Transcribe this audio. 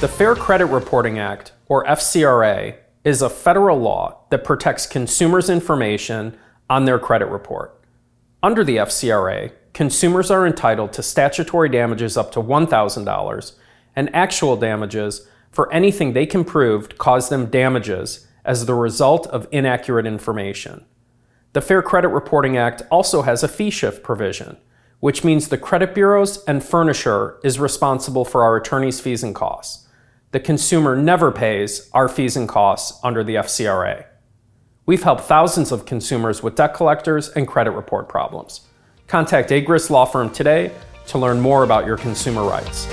The Fair Credit Reporting Act, or FCRA, is a federal law that protects consumers' information on their credit report. Under the FCRA, consumers are entitled to statutory damages up to $1,000 and actual damages for anything they can prove caused them damages as the result of inaccurate information. The Fair Credit Reporting Act also has a fee shift provision, which means the credit bureaus and furnisher is responsible for our attorney's fees and costs the consumer never pays our fees and costs under the FCRA. We've helped thousands of consumers with debt collectors and credit report problems. Contact Agruss Law Firm today to learn more about your consumer rights.